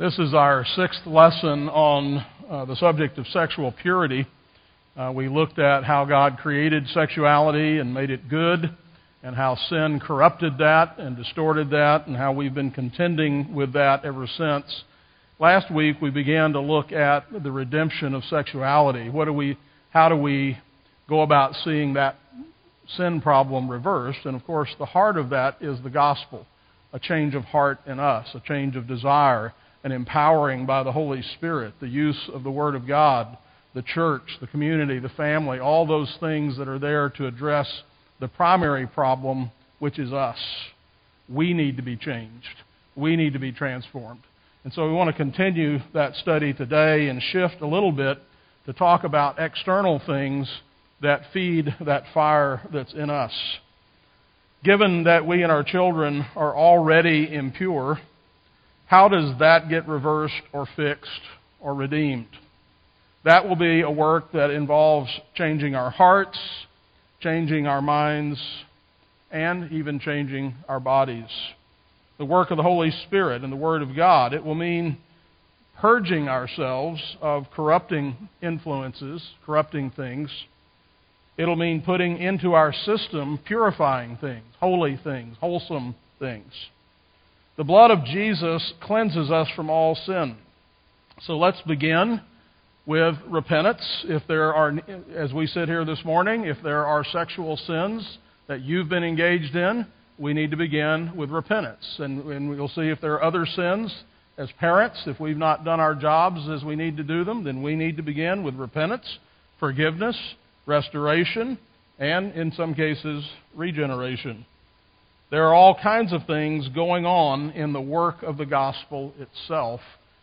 This is our sixth lesson on uh, the subject of sexual purity. Uh, we looked at how God created sexuality and made it good, and how sin corrupted that and distorted that, and how we've been contending with that ever since. Last week we began to look at the redemption of sexuality. What do we, how do we go about seeing that sin problem reversed? And of course, the heart of that is the gospel a change of heart in us, a change of desire and empowering by the Holy Spirit, the use of the Word of God, the church, the community, the family, all those things that are there to address the primary problem, which is us. We need to be changed. We need to be transformed. And so we want to continue that study today and shift a little bit to talk about external things that feed that fire that's in us. Given that we and our children are already impure, how does that get reversed or fixed or redeemed? That will be a work that involves changing our hearts, changing our minds, and even changing our bodies. The work of the Holy Spirit and the Word of God. It will mean purging ourselves of corrupting influences, corrupting things. It'll mean putting into our system purifying things, holy things, wholesome things. The blood of Jesus cleanses us from all sin. So let's begin with repentance. If there are, as we sit here this morning, if there are sexual sins that you've been engaged in, we need to begin with repentance. And, and we'll see if there are other sins. As parents, if we've not done our jobs as we need to do them, then we need to begin with repentance, forgiveness, restoration, and in some cases, regeneration. There are all kinds of things going on in the work of the gospel itself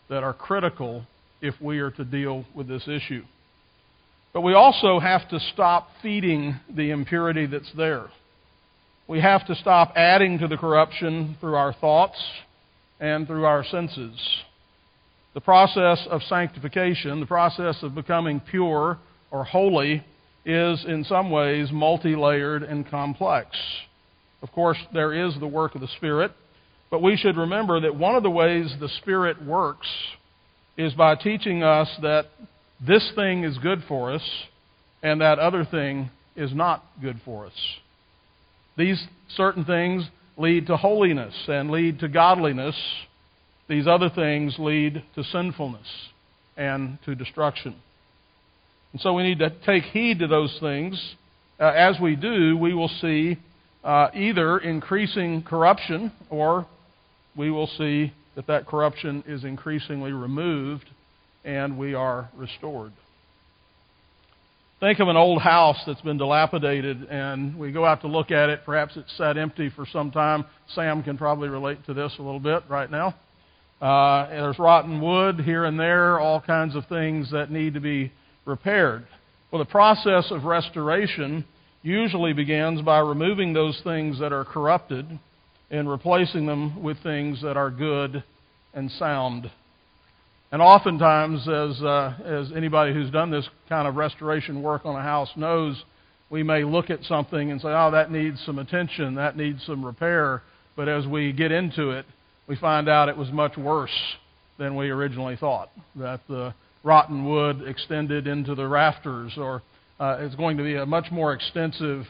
that are critical if we are to deal with this issue. But we also have to stop feeding the impurity that's there. We have to stop adding to the corruption through our thoughts and through our senses. The process of sanctification, the process of becoming pure or holy, is in some ways multi layered and complex. Of course, there is the work of the Spirit, but we should remember that one of the ways the Spirit works is by teaching us that this thing is good for us and that other thing is not good for us. These certain things lead to holiness and lead to godliness. These other things lead to sinfulness and to destruction. And so we need to take heed to those things. Uh, as we do, we will see uh, either increasing corruption or we will see that that corruption is increasingly removed and we are restored. Think of an old house that's been dilapidated and we go out to look at it. Perhaps it's sat empty for some time. Sam can probably relate to this a little bit right now. Uh, there's rotten wood here and there, all kinds of things that need to be repaired. Well, the process of restoration usually begins by removing those things that are corrupted and replacing them with things that are good and sound. And oftentimes, as, uh, as anybody who's done this kind of restoration work on a house knows, we may look at something and say, oh, that needs some attention, that needs some repair. But as we get into it, we find out it was much worse than we originally thought. That the rotten wood extended into the rafters or uh, is going to be a much more extensive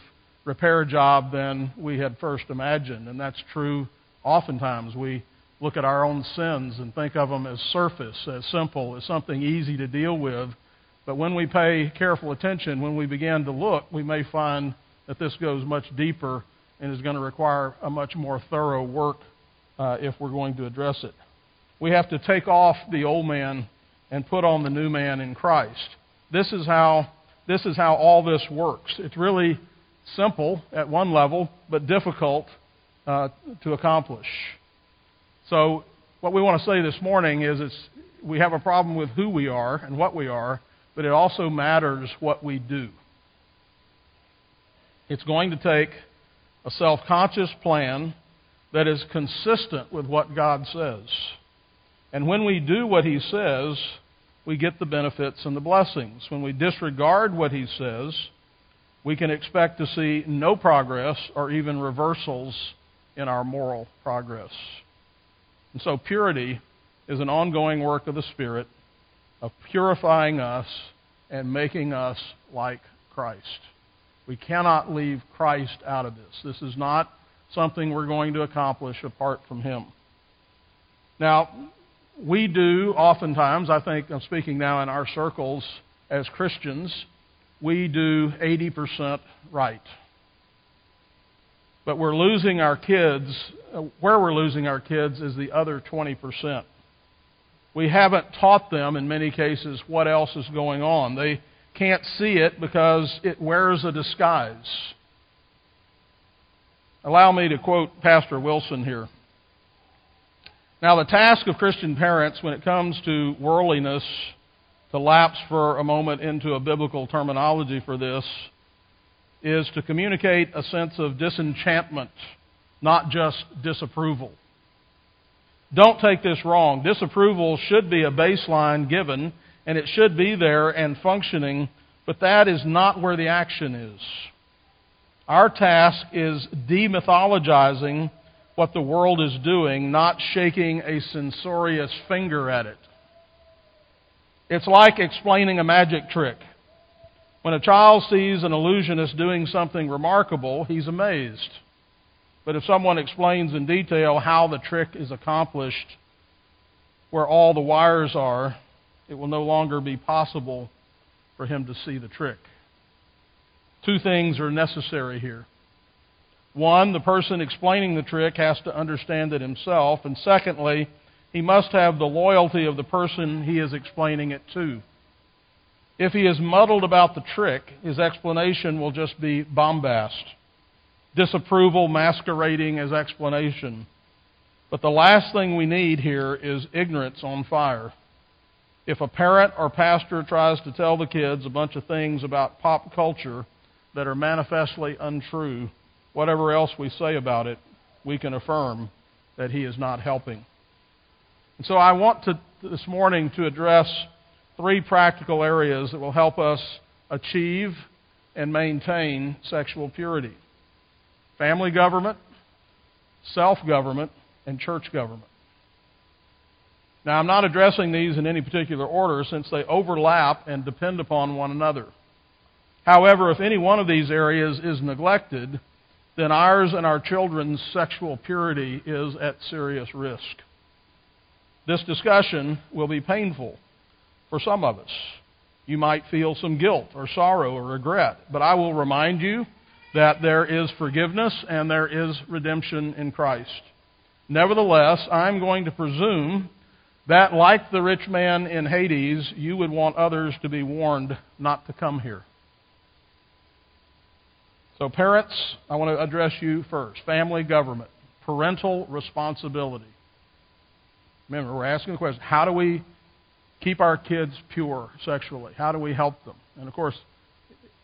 repair job than we had first imagined. And that's true oftentimes. We look at our own sins and think of them as surface, as simple, as something easy to deal with. But when we pay careful attention, when we begin to look, we may find that this goes much deeper and is going to require a much more thorough work uh, if we're going to address it. We have to take off the old man and put on the new man in Christ. This is how this is how all this works. It's really simple at one level, but difficult uh, to accomplish. So, what we want to say this morning is it's, we have a problem with who we are and what we are, but it also matters what we do. It's going to take a self conscious plan that is consistent with what God says. And when we do what He says, we get the benefits and the blessings. When we disregard what he says, we can expect to see no progress or even reversals in our moral progress. And so purity is an ongoing work of the Spirit of purifying us and making us like Christ. We cannot leave Christ out of this. This is not something we're going to accomplish apart from Him. Now, we do oftentimes, I think I'm speaking now in our circles as Christians, we do 80% right. But we're losing our kids, uh, where we're losing our kids is the other 20%. We haven't taught them, in many cases, what else is going on. They can't see it because it wears a disguise. Allow me to quote Pastor Wilson here. Now, the task of Christian parents when it comes to worldliness, to lapse for a moment into a biblical terminology for this, is to communicate a sense of disenchantment, not just disapproval. Don't take this wrong. Disapproval should be a baseline given, and it should be there and functioning, but that is not where the action is. Our task is demythologizing what the world is doing, not shaking a censorious finger at it. It's like explaining a magic trick. When a child sees an illusionist doing something remarkable, he's amazed. But if someone explains in detail how the trick is accomplished, where all the wires are, it will no longer be possible for him to see the trick. Two things are necessary here. One, the person explaining the trick has to understand it himself. And secondly, he must have the loyalty of the person he is explaining it to. If he is muddled about the trick, his explanation will just be bombast, disapproval masquerading as explanation. But the last thing we need here is ignorance on fire. If a parent or pastor tries to tell the kids a bunch of things about pop culture that are manifestly untrue, whatever else we say about it, we can affirm that he is not helping. And so I want to this morning to address three practical areas that will help us achieve and maintain sexual purity. Family government, self-government, and church government. Now, I'm not addressing these in any particular order since they overlap and depend upon one another. However, if any one of these areas is neglected, then ours and our children's sexual purity is at serious risk. This discussion will be painful for some of us. You might feel some guilt or sorrow or regret, but I will remind you that there is forgiveness and there is redemption in Christ. Nevertheless, I'm going to presume that, like the rich man in Hades, you would want others to be warned not to come here. So, parents, I want to address you first. Family government, parental responsibility. Remember, we're asking the question how do we keep our kids pure sexually? How do we help them? And of course,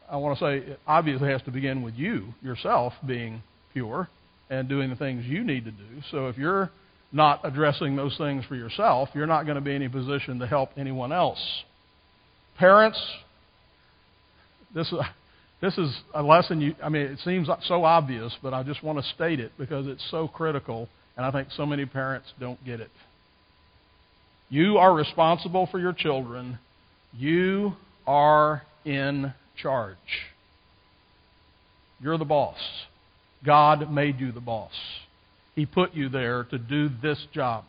I want to say it obviously has to begin with you, yourself, being pure and doing the things you need to do. So if you're not addressing those things for yourself, you're not going to be in any position to help anyone else. Parents, this is this is a lesson you, I mean, it seems so obvious, but I just want to state it because it's so critical, and I think so many parents don't get it. You are responsible for your children. You are in charge. You're the boss. God made you the boss. He put you there to do this job.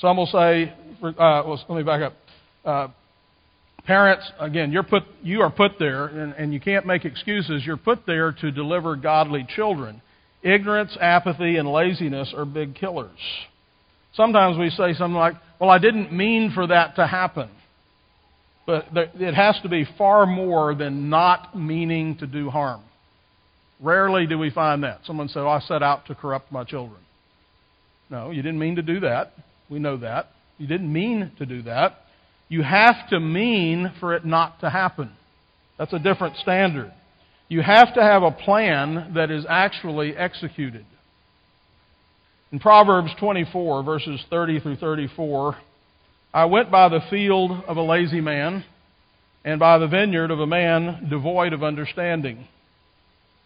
Some will say, uh, well, let me back up. Uh, Parents, again, you're put, you are put there, and, and you can't make excuses. You're put there to deliver godly children. Ignorance, apathy, and laziness are big killers. Sometimes we say something like, Well, I didn't mean for that to happen. But it has to be far more than not meaning to do harm. Rarely do we find that. Someone said, oh, I set out to corrupt my children. No, you didn't mean to do that. We know that. You didn't mean to do that. You have to mean for it not to happen. That's a different standard. You have to have a plan that is actually executed. In Proverbs 24, verses 30 through 34, I went by the field of a lazy man, and by the vineyard of a man devoid of understanding.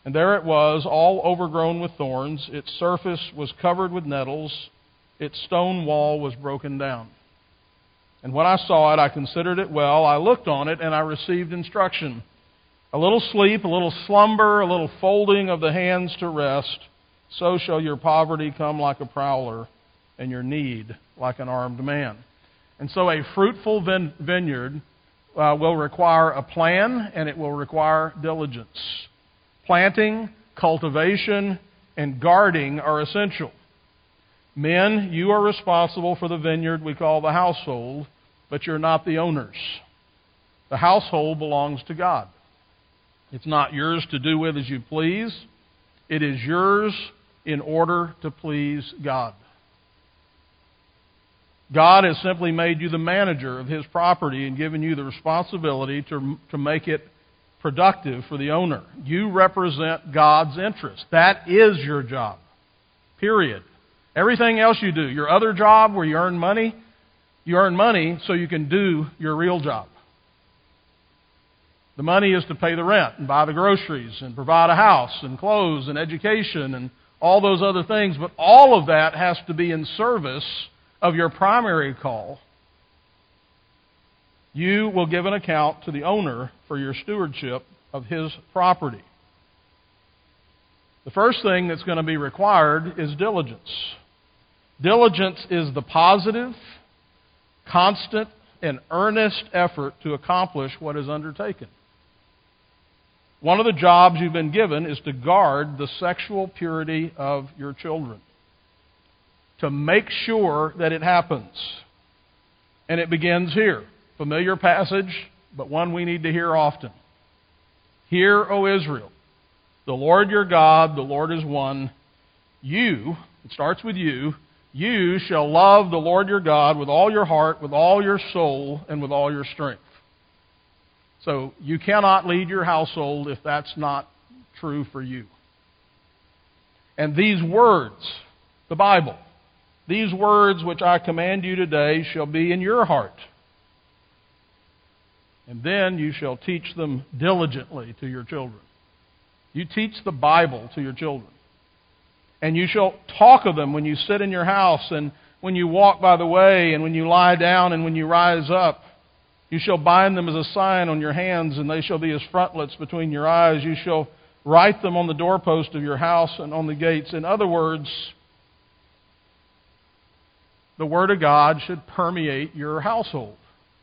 And there it was, all overgrown with thorns. Its surface was covered with nettles. its stone wall was broken down. And when I saw it, I considered it well. I looked on it, and I received instruction. A little sleep, a little slumber, a little folding of the hands to rest. So shall your poverty come like a prowler, and your need like an armed man. And so a fruitful vineyard uh, will require a plan and it will require diligence. Planting, cultivation, and guarding are essential. Men, you are responsible for the vineyard we call the household, but you're not the owners. The household belongs to God. It's not yours to do with as you please. It is yours in order to please God. God has simply made you the manager of His property and given you the responsibility to, to make it productive for the owner. You represent God's interest. That is your job. Period. Everything else you do, your other job where you earn money, you earn money so you can do your real job. The money is to pay the rent and buy the groceries and provide a house and clothes and education and all those other things, but all of that has to be in service of your primary call. You will give an account to the owner for your stewardship of his property. The first thing that's going to be required is diligence. Diligence is the positive, constant, and earnest effort to accomplish what is undertaken. One of the jobs you've been given is to guard the sexual purity of your children to make sure that it happens. And it begins here. Familiar passage, but one we need to hear often. Hear, O Israel, the Lord your God, the Lord is one. You, it starts with you, you shall love the Lord your God with all your heart, with all your soul, and with all your strength. So you cannot lead your household if that's not true for you. And these words, the Bible, these words which I command you today shall be in your heart. And then you shall teach them diligently to your children. You teach the Bible to your children. And you shall talk of them when you sit in your house and when you walk by the way and when you lie down and when you rise up. You shall bind them as a sign on your hands, and they shall be as frontlets between your eyes. You shall write them on the doorpost of your house and on the gates. In other words, the Word of God should permeate your household.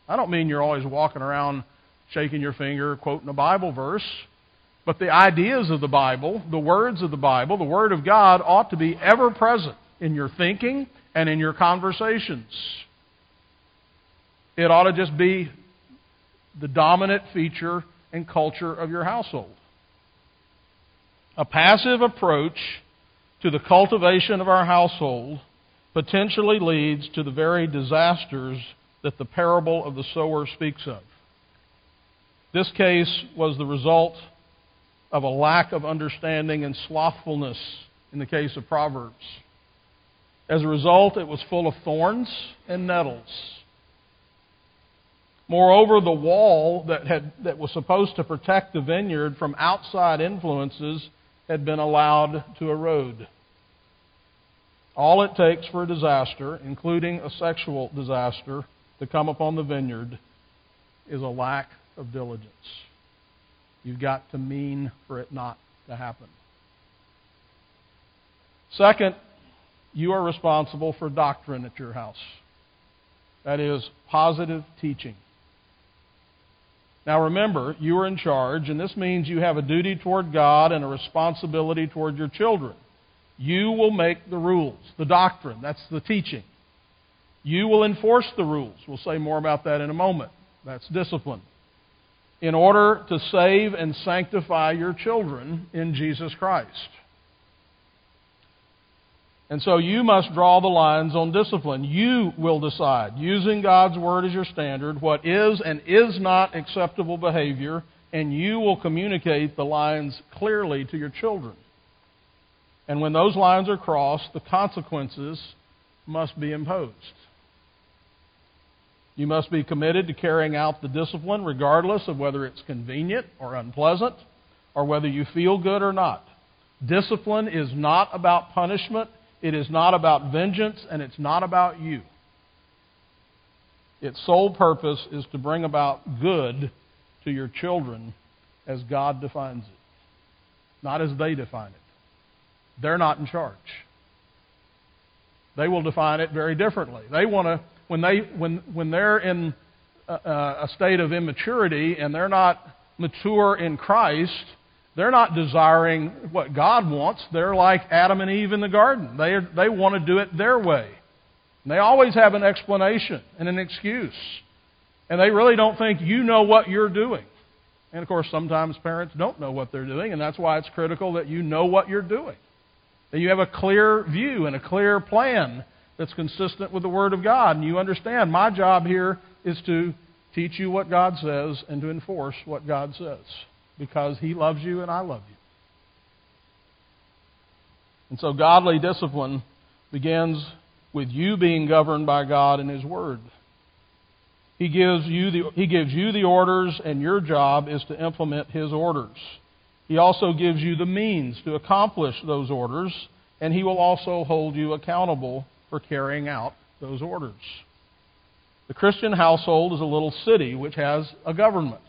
I don't mean you're always walking around shaking your finger, quoting a Bible verse, but the ideas of the Bible, the words of the Bible, the Word of God ought to be ever present in your thinking and in your conversations. It ought to just be the dominant feature and culture of your household. A passive approach to the cultivation of our household potentially leads to the very disasters that the parable of the sower speaks of. This case was the result of a lack of understanding and slothfulness in the case of Proverbs. As a result, it was full of thorns and nettles. Moreover, the wall that, had, that was supposed to protect the vineyard from outside influences had been allowed to erode. All it takes for a disaster, including a sexual disaster, to come upon the vineyard is a lack of diligence. You've got to mean for it not to happen. Second, you are responsible for doctrine at your house. That is, positive teaching. Now remember, you are in charge, and this means you have a duty toward God and a responsibility toward your children. You will make the rules, the doctrine. That's the teaching. You will enforce the rules. We'll say more about that in a moment. That's discipline. In order to save and sanctify your children in Jesus Christ. And so you must draw the lines on discipline. You will decide, using God's Word as your standard, what is and is not acceptable behavior, and you will communicate the lines clearly to your children. And when those lines are crossed, the consequences must be imposed. You must be committed to carrying out the discipline regardless of whether it's convenient or unpleasant or whether you feel good or not. Discipline is not about punishment, It is not about vengeance and it's not about you. Its sole purpose is to bring about good to your children as God defines it, not as they define it. They're not in charge. They will define it very differently. They want to when they when when they're in a, a state of immaturity and they're not mature in Christ, they're not desiring what God wants. They're like Adam and Eve in the garden. They they want to do it their way. And they always have an explanation and an excuse. And they really don't think you know what you're doing. And of course, sometimes parents don't know what they're doing, and that's why it's critical that you know what you're doing. That you have a clear view and a clear plan that's consistent with the Word of God. And you understand my job here is to teach you what God says and to enforce what God says because He loves you and I love you. And so, godly discipline begins with you being governed by God and His Word. He gives you the, he gives you the orders, and your job is to implement His orders. He also gives you the means to accomplish those orders, and He will also hold you accountable for carrying out those orders. The Christian household is a little city which has a government.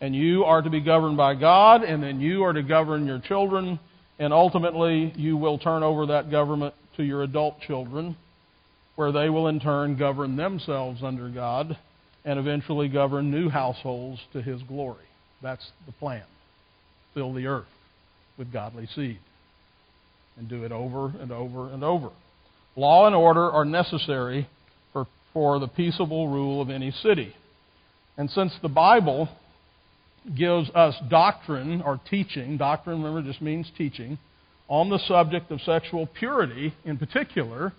And you are to be governed by God, and then you are to govern your children, and ultimately you will turn over that government to your adult children, where they will in turn govern themselves under God and eventually govern new households to His glory. That's the plan. Fill the earth with godly seed. And do it over and over and over. Law and order are necessary for, for the peaceable rule of any city. And since the Bible gives us doctrine or teaching, doctrine, remember, just means teaching, on the subject of sexual purity in particular,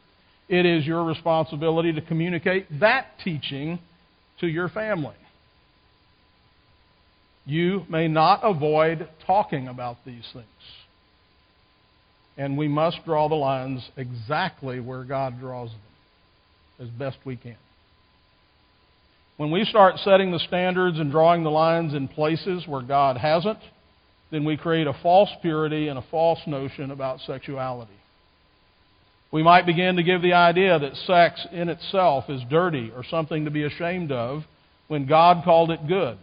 it is your responsibility to communicate that teaching to your family. You may not avoid talking about these things. And we must draw the lines exactly where God draws them as best we can. When we start setting the standards and drawing the lines in places where God hasn't, then we create a false purity and a false notion about sexuality. We might begin to give the idea that sex in itself is dirty or something to be ashamed of when God called it good.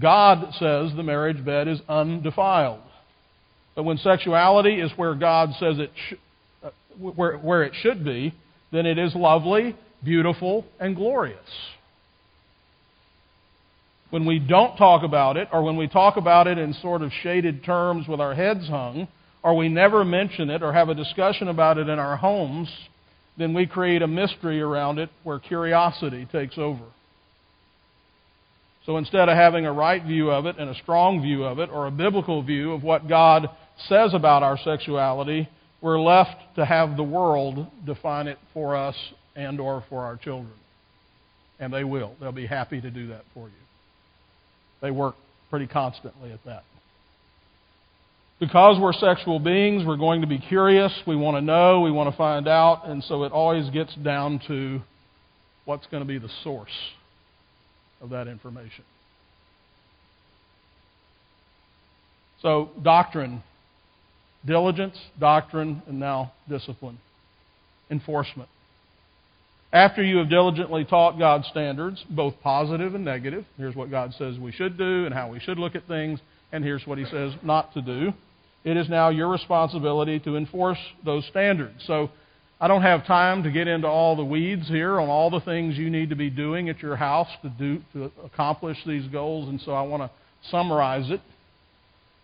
God says the marriage bed is undefiled. But when sexuality is where God says it sh- uh, where, where it should be, then it is lovely, beautiful, and glorious when we don't talk about it, or when we talk about it in sort of shaded terms with our heads hung, or we never mention it or have a discussion about it in our homes, then we create a mystery around it where curiosity takes over. So instead of having a right view of it and a strong view of it, or a biblical view of what God says about our sexuality, we're left to have the world define it for us and or for our children. And they will. They'll be happy to do that for you. They work pretty constantly at that. Because we're sexual beings, we're going to be curious. We want to know. We want to find out. And so it always gets down to what's going to be the source of that information. So, doctrine, diligence, doctrine, and now discipline, enforcement. After you have diligently taught God's standards, both positive and negative, here's what God says we should do and how we should look at things, and here's what He says not to do. It is now your responsibility to enforce those standards. So I don't have time to get into all the weeds here on all the things you need to be doing at your house to do to accomplish these goals, and so I want to summarize it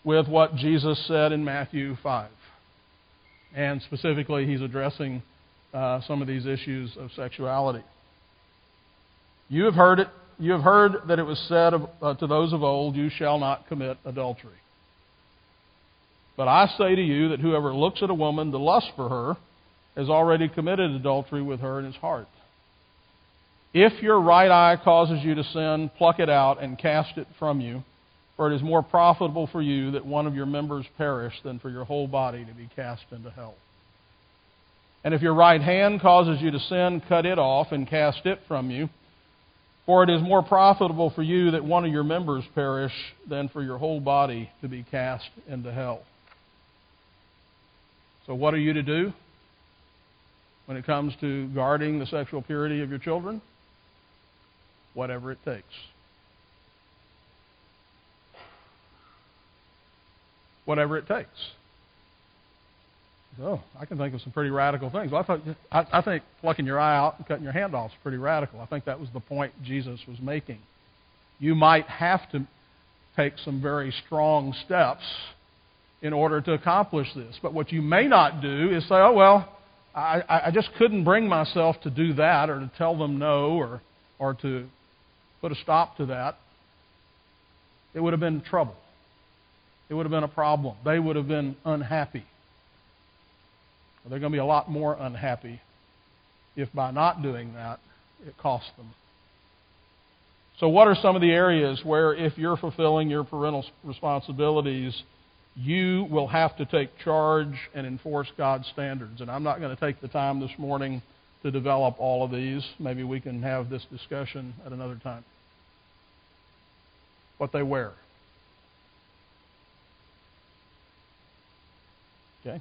with what Jesus said in Matthew 5. And specifically, he's addressing uh, some of these issues of sexuality. You have heard it. You have heard that it was said of, uh, to those of old, "You shall not commit adultery." But I say to you that whoever looks at a woman to lust for her has already committed adultery with her in his heart. If your right eye causes you to sin, pluck it out and cast it from you, for it is more profitable for you that one of your members perish than for your whole body to be cast into hell. And if your right hand causes you to sin, cut it off and cast it from you. For it is more profitable for you that one of your members perish than for your whole body to be cast into hell. So, what are you to do? when it comes to guarding the sexual purity of your children? Whatever it takes. Whatever it takes. Oh, I can think of some pretty radical things. Well, I, thought, I, I think plucking your eye out and cutting your hand off is pretty radical. I think that was the point Jesus was making. You might have to take some very strong steps in order to accomplish this. But what you may not do is say, oh, well, I, I just couldn't bring myself to do that or to tell them no or, or to put a stop to that. It would have been trouble. It would have been a problem. They would have been unhappy. They're going to be a lot more unhappy if by not doing that, it costs them. So, what are some of the areas where, if you're fulfilling your parental responsibilities, you will have to take charge and enforce God's standards? And I'm not going to take the time this morning to develop all of these. Maybe we can have this discussion at another time. What they wear. Okay?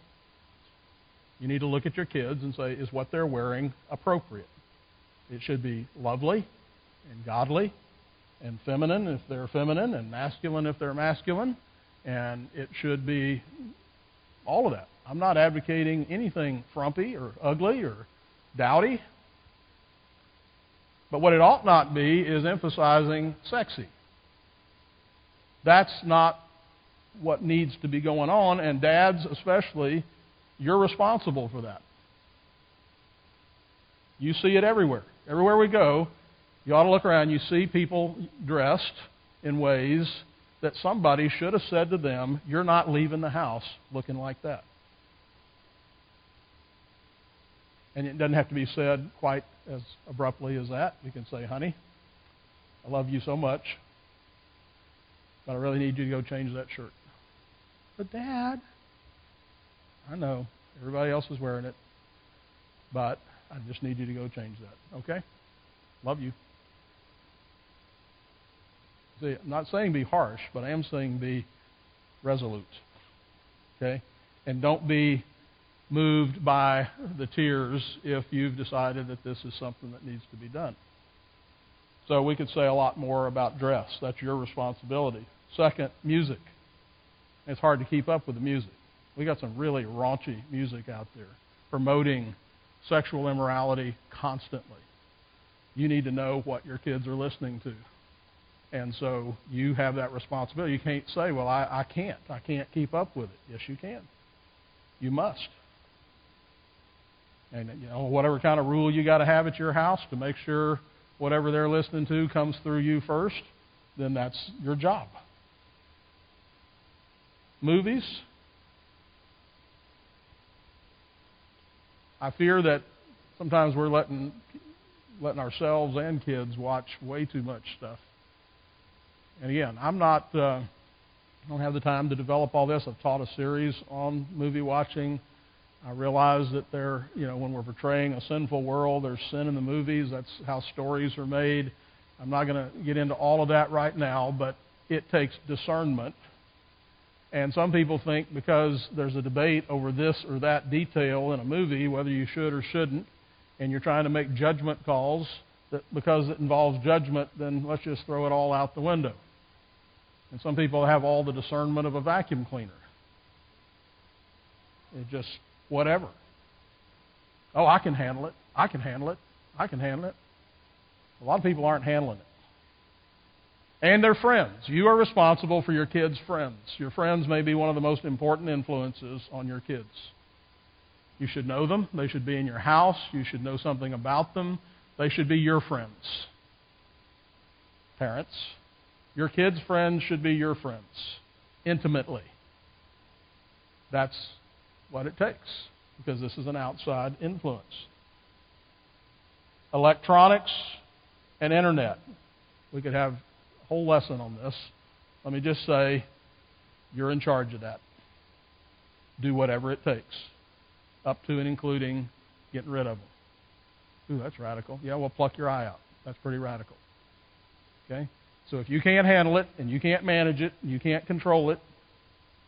You need to look at your kids and say, is what they're wearing appropriate? It should be lovely and godly and feminine if they're feminine and masculine if they're masculine. And it should be all of that. I'm not advocating anything frumpy or ugly or dowdy. But what it ought not be is emphasizing sexy. That's not what needs to be going on, and dads especially you're responsible for that. You see it everywhere. Everywhere we go, you ought to look around. You see people dressed in ways that somebody should have said to them, You're not leaving the house looking like that. And it doesn't have to be said quite as abruptly as that. You can say, Honey, I love you so much, but I really need you to go change that shirt. But, Dad, I know. Everybody else is wearing it. But I just need you to go change that. Okay? Love you. See, I'm not saying be harsh, but I am saying be resolute. Okay? And don't be moved by the tears if you've decided that this is something that needs to be done. So we could say a lot more about dress. That's your responsibility. Second, music. It's hard to keep up with the music. We got some really raunchy music out there promoting sexual immorality constantly. You need to know what your kids are listening to. And so you have that responsibility. You can't say, well, I, I can't. I can't keep up with it. Yes, you can. You must. And you know, whatever kind of rule you got to have at your house to make sure whatever they're listening to comes through you first, then that's your job. Movies, I fear that sometimes we're letting letting ourselves and kids watch way too much stuff. And again, I'm not uh, I don't have the time to develop all this. I've taught a series on movie watching. I realize that there, you know, when we're portraying a sinful world, there's sin in the movies. That's how stories are made. I'm not going to get into all of that right now, but it takes discernment and some people think because there's a debate over this or that detail in a movie, whether you should or shouldn't, and you're trying to make judgment calls, that because it involves judgment, then let's just throw it all out the window. And some people have all the discernment of a vacuum cleaner. It just, whatever. Oh, I can handle it. I can handle it. I can handle it. A lot of people aren't handling it and their friends. You are responsible for your kids' friends. Your friends may be one of the most important influences on your kids. You should know them. They should be in your house. You should know something about them. They should be your friends. Parents, your kids' friends should be your friends intimately. That's what it takes because this is an outside influence. Electronics and internet. We could have whole lesson on this. Let me just say, you're in charge of that. Do whatever it takes, up to and including getting rid of them. Ooh, that's radical. Yeah, well, pluck your eye out. That's pretty radical. Okay? So if you can't handle it, and you can't manage it, and you can't control it,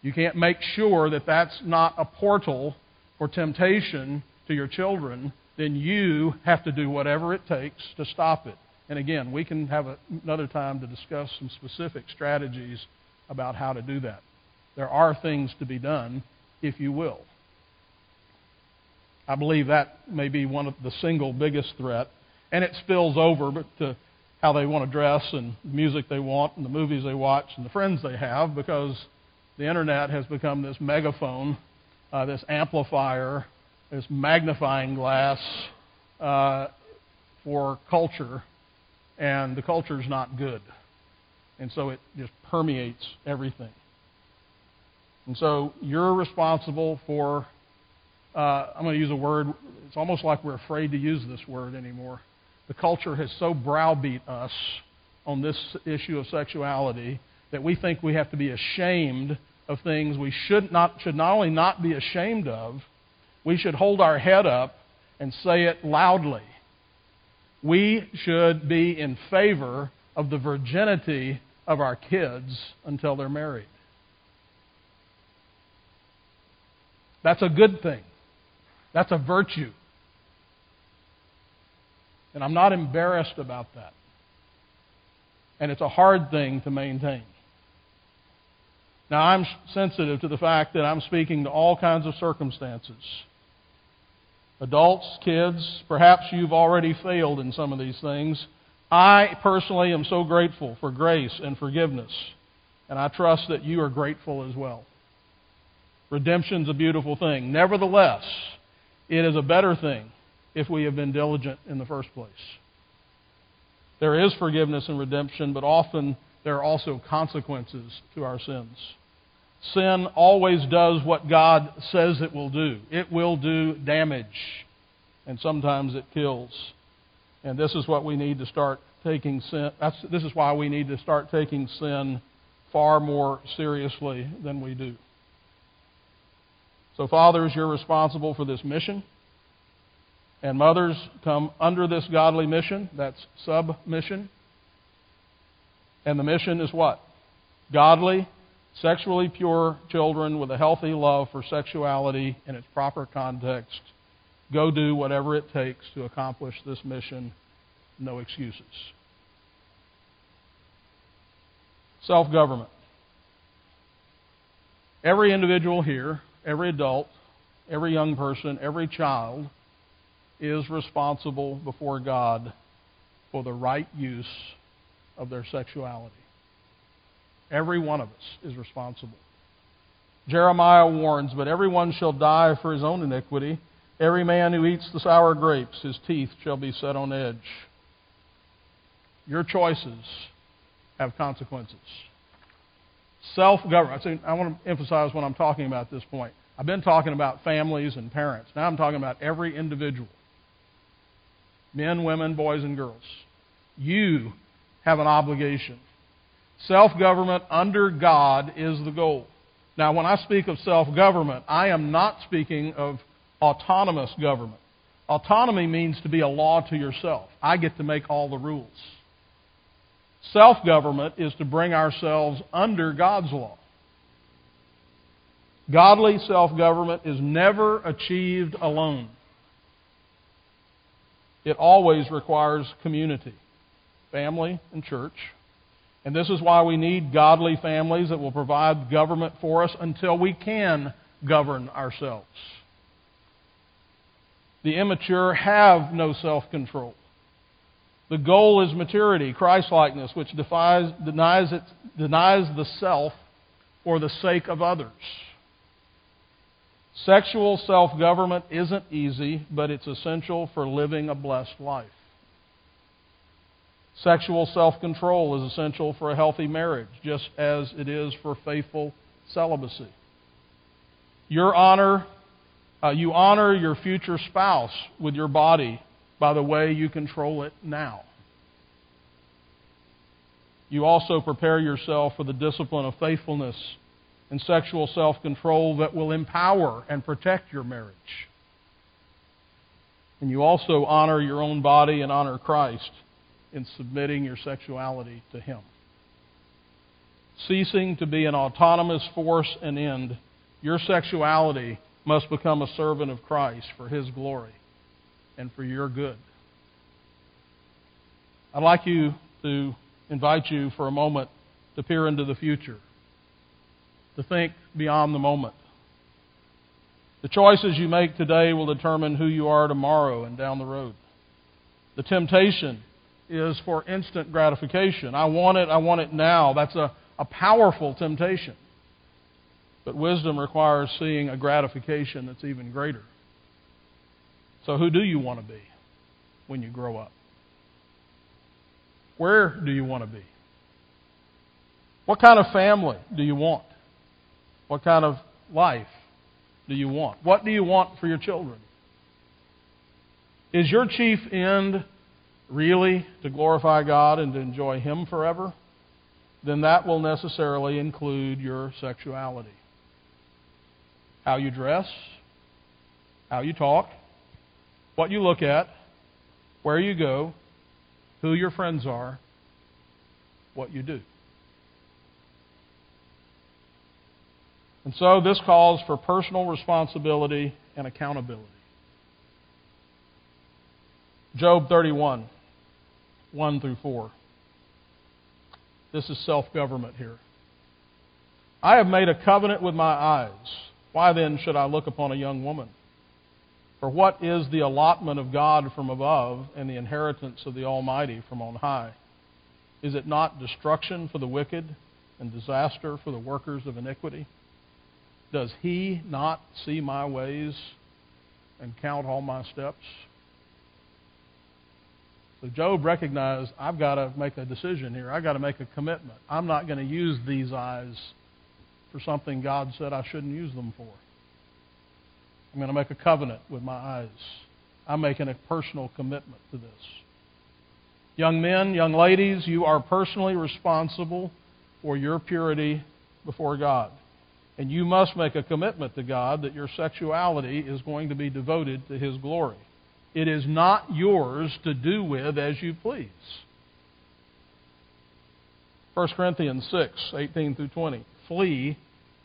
you can't make sure that that's not a portal for temptation to your children, then you have to do whatever it takes to stop it. And again, we can have another time to discuss some specific strategies about how to do that. There are things to be done, if you will. I believe that may be one of the single biggest threat, and it spills over to how they want to dress and the music they want and the movies they watch and the friends they have because the internet has become this megaphone, uh, this amplifier, this magnifying glass uh, for culture, and the culture is not good. And so it just permeates everything. And so you're responsible for, uh, I'm going to use a word, it's almost like we're afraid to use this word anymore. The culture has so browbeat us on this issue of sexuality that we think we have to be ashamed of things we should not, should not only not be ashamed of, we should hold our head up and say it loudly. We should be in favor of the virginity of our kids until they're married. That's a good thing. That's a virtue. And I'm not embarrassed about that. And it's a hard thing to maintain. Now, I'm sensitive to the fact that I'm speaking to all kinds of circumstances. Adults, kids, perhaps you've already failed in some of these things. I personally am so grateful for grace and forgiveness, and I trust that you are grateful as well. Redemption's a beautiful thing. Nevertheless, it is a better thing if we have been diligent in the first place. There is forgiveness and redemption, but often there are also consequences to our sins. Sin always does what God says it will do. It will do damage, and sometimes it kills. And this is what we need to start taking sin. This is why we need to start taking sin far more seriously than we do. So, fathers, you're responsible for this mission. And mothers come under this godly mission. That's submission. And the mission is what? Godly, sexually pure children with a healthy love for sexuality in its proper context. Go do whatever it takes to accomplish this mission. No excuses. Self government. Every individual here, every adult, every young person, every child is responsible before God for the right use of their sexuality. Every one of us is responsible. Jeremiah warns, But everyone shall die for his own iniquity. Every man who eats the sour grapes, his teeth shall be set on edge. Your choices have consequences. Self government. I want to emphasize what I'm talking about at this point. I've been talking about families and parents. Now I'm talking about every individual men, women, boys, and girls. You have an obligation. Self government under God is the goal. Now, when I speak of self government, I am not speaking of autonomous government. Autonomy means to be a law to yourself. I get to make all the rules. Self government is to bring ourselves under God's law. Godly self government is never achieved alone it always requires community, family and church. And this is why we need godly families that will provide government for us until we can govern ourselves. The immature have no self control. The goal is maturity, Christlikeness, which defies, denies, it, denies the self for the sake of others. Sexual self government isn't easy, but it's essential for living a blessed life. Sexual self control is essential for a healthy marriage, just as it is for faithful celibacy. Your honor, uh, you honor your future spouse with your body by the way you control it now. You also prepare yourself for the discipline of faithfulness and sexual self control that will empower and protect your marriage. And you also honor your own body and honor Christ in submitting your sexuality to Him. Ceasing to be an autonomous force and end, your sexuality must become a servant of Christ for His glory. and for your good. I'd like you to invite you for a moment to peer into the future, to think beyond the moment. The choices you make today will determine who you are tomorrow and down the road. The temptation is for instant gratification. I want it, I want it now. That's a, a powerful temptation. But wisdom requires seeing a gratification that's even greater. So, who do you want to be when you grow up? Where do you want to be? What kind of family do you want? What kind of life do you want? What do you want for your children? Is your chief end really to glorify God and to enjoy Him forever? Then that will necessarily include your sexuality. How you dress, how you talk, what you look at, where you go, who your friends are, what you do. And so this calls for personal responsibility and accountability. Job 31, 1 through 4. This is self government here. I have made a covenant with my eyes. Why then should I look upon a young woman? For what is the allotment of God from above and the inheritance of the Almighty from on high? Is it not destruction for the wicked and disaster for the workers of iniquity? Does he not see my ways and count all my steps? So Job recognized I've got to make a decision here. I've got to make a commitment. I'm not going to use these eyes for something God said I shouldn't use them for. I'm going to make a covenant with my eyes. I'm making a personal commitment to this. Young men, young ladies, you are personally responsible for your purity before God. And you must make a commitment to God that your sexuality is going to be devoted to His glory. It is not yours to do with as you please. 1 Corinthians 6, 18 through 20. Flee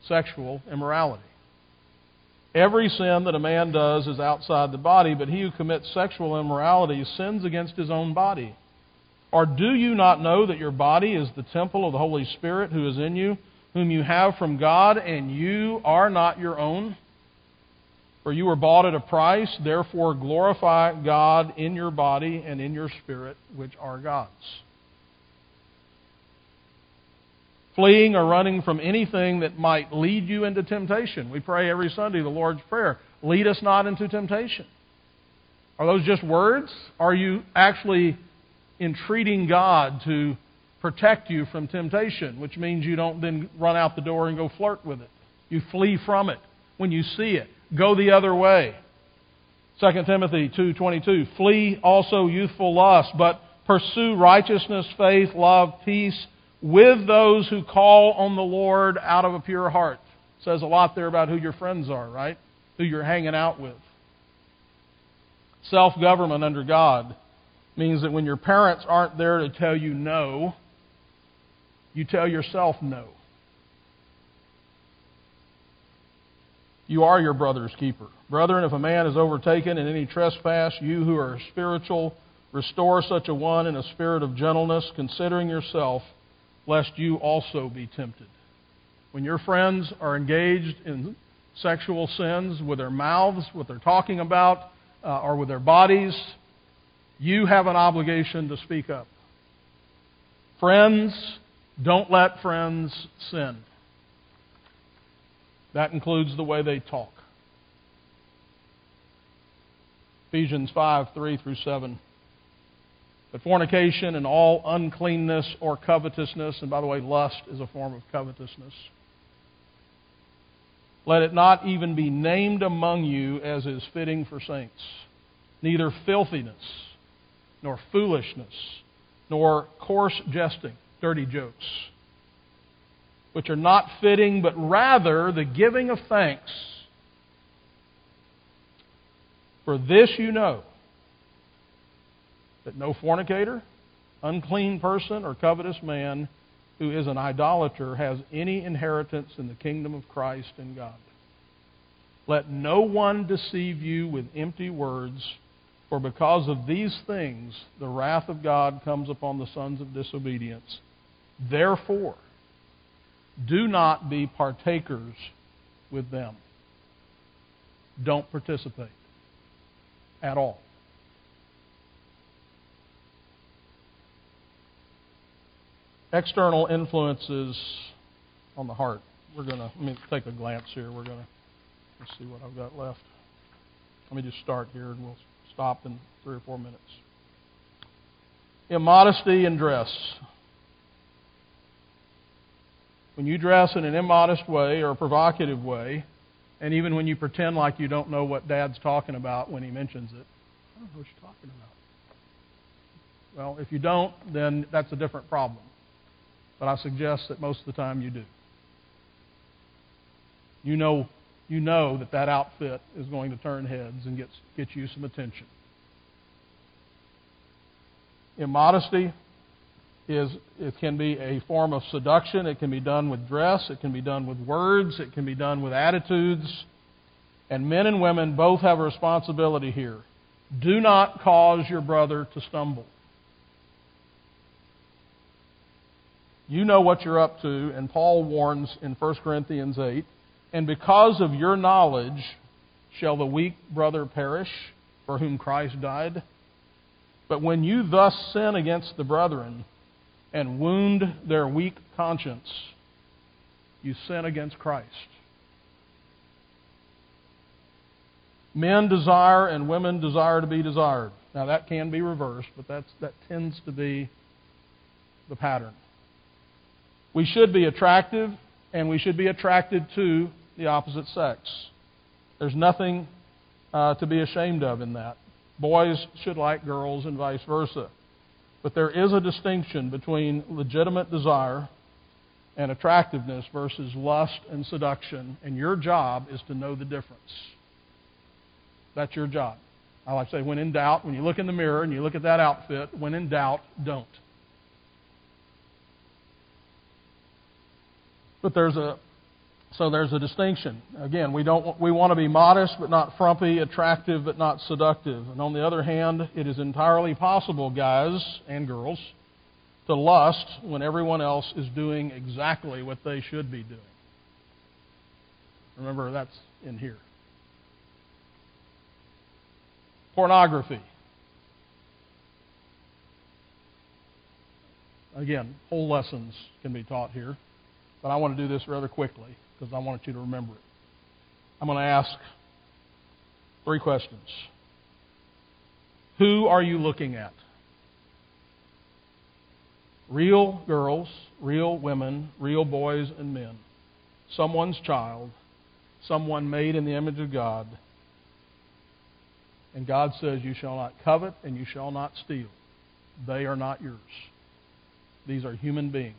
sexual immorality. Every sin that a man does is outside the body, but he who commits sexual immorality sins against his own body. Or do you not know that your body is the temple of the Holy Spirit who is in you? whom you have from God, and you are not your own. For you were bought at a price, therefore glorify God in your body and in your spirit, which are God's. Fleeing or running from anything that might lead you into temptation. We pray every Sunday the Lord's Prayer lead us not into temptation. Are those just words? Are you actually entreating God to protect you from temptation, which means you don't then run out the door and go flirt with it. You flee from it when you see it. Go the other way. 2 Timothy 2:22 Flee also youthful lust, but pursue righteousness, faith, love, peace with those who call on the Lord out of a pure heart. says a lot there about who your friends are, right? Who you're hanging out with. Self-government under God means that when your parents aren't there to tell you no, you tell yourself no. You are your brother's keeper. Brethren, if a man is overtaken in any trespass, you who are spiritual, restore such a one in a spirit of gentleness, considering yourself, lest you also be tempted. When your friends are engaged in sexual sins with their mouths, what they're talking about, uh, or with their bodies, you have an obligation to speak up. Friends, don't let friends sin. That includes the way they talk. Ephesians 5 3 through 7. But fornication and all uncleanness or covetousness, and by the way, lust is a form of covetousness. Let it not even be named among you as is fitting for saints. Neither filthiness, nor foolishness, nor coarse jesting dirty jokes, which are not fitting, but rather the giving of thanks. For this you know that no fornicator, unclean person, or covetous man who is an idolater has any inheritance in the kingdom of Christ and God. Let no one deceive you with empty words, For because of these things, the wrath of God comes upon the sons of disobedience. Therefore, do not be partakers with them. Don't participate at all. External influences on the heart. We're going to let me take a glance here. We're going to let's see what I've got left. Let me just start here and we'll stop in three or four minutes. Immodesty in dress. When you dress in an immodest way or a provocative way, and even when you pretend like you don't know what Dad's talking about when he mentions it, I don't know what you're talking about. Well, if you don't, then that's a different problem. But I suggest that most of the time you do. You know, you know that that outfit is going to turn heads and get, get you some attention. Immodesty is it can be a form of seduction. It can be done with dress. It can be done with words. It can be done with attitudes. And men and women both have a responsibility here. Do not cause your brother to stumble. You know what you're up to, and Paul warns in 1 Corinthians 8 and because of your knowledge shall the weak brother perish for whom Christ died. But when you thus sin against the brethren, and wound their weak conscience, you sin against Christ. Men desire and women desire to be desired. Now that can be reversed, but that's, that tends to be the pattern. We should be attractive and we should be attracted to the opposite sex. There's nothing uh, to be ashamed of in that. Boys should like girls and vice versa. But there is a distinction between legitimate desire and attractiveness versus lust and seduction, and your job is to know the difference. That's your job. I like to say, when in doubt, when you look in the mirror and you look at that outfit, when in doubt, don't. But there's a so there's a distinction. Again, we don't we want to be modest but not frumpy, attractive but not seductive. And on the other hand, it is entirely possible, guys and girls, to lust when everyone else is doing exactly what they should be doing. Remember that's in here. Pornography. Again, whole lessons can be taught here, but I want to do this rather quickly because I want you to remember it. I'm going to ask three questions. Who are you looking at? Real girls, real women, real boys and men. Someone's child, someone made in the image of God. And God says, You shall not covet and you shall not steal. They are not yours. These are human beings.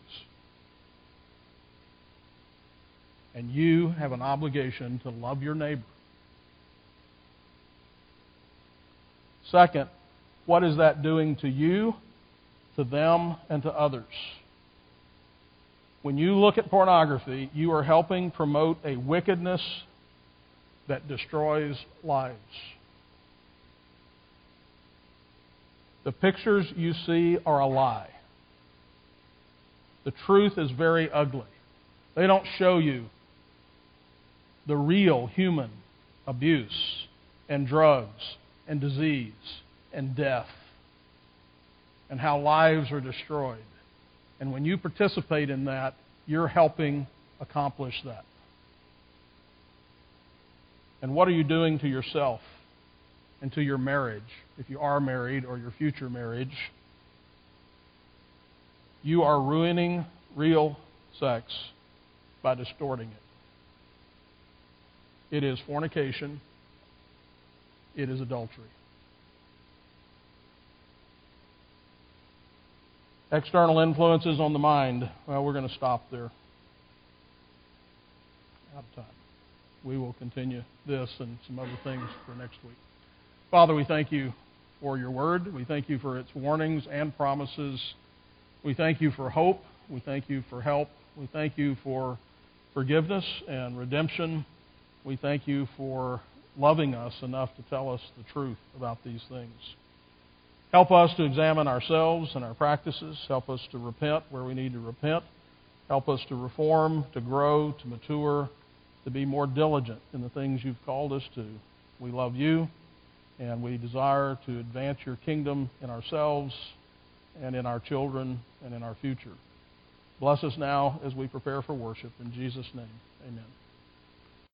And you have an obligation to love your neighbor. Second, what is that doing to you, to them, and to others? When you look at pornography, you are helping promote a wickedness that destroys lives. The pictures you see are a lie. The truth is very ugly. They don't show you the real human abuse and drugs and disease and death and how lives are destroyed. And when you participate in that, you're helping accomplish that. And what are you doing to yourself and to your marriage, if you are married or your future marriage? You are ruining real sex by distorting it. It is fornication. It is adultery. External influences on the mind. Well, we're going to stop there. Out of time. We will continue this and some other things for next week. Father, we thank you for your word. We thank you for its warnings and promises. We thank you for hope. We thank you for help. We thank you for forgiveness and redemption. We thank you for loving us enough to tell us the truth about these things. Help us to examine ourselves and our practices. Help us to repent where we need to repent. Help us to reform, to grow, to mature, to be more diligent in the things you've called us to. We love you, and we desire to advance your kingdom in ourselves and in our children and in our future. Bless us now as we prepare for worship. In Jesus' name, amen.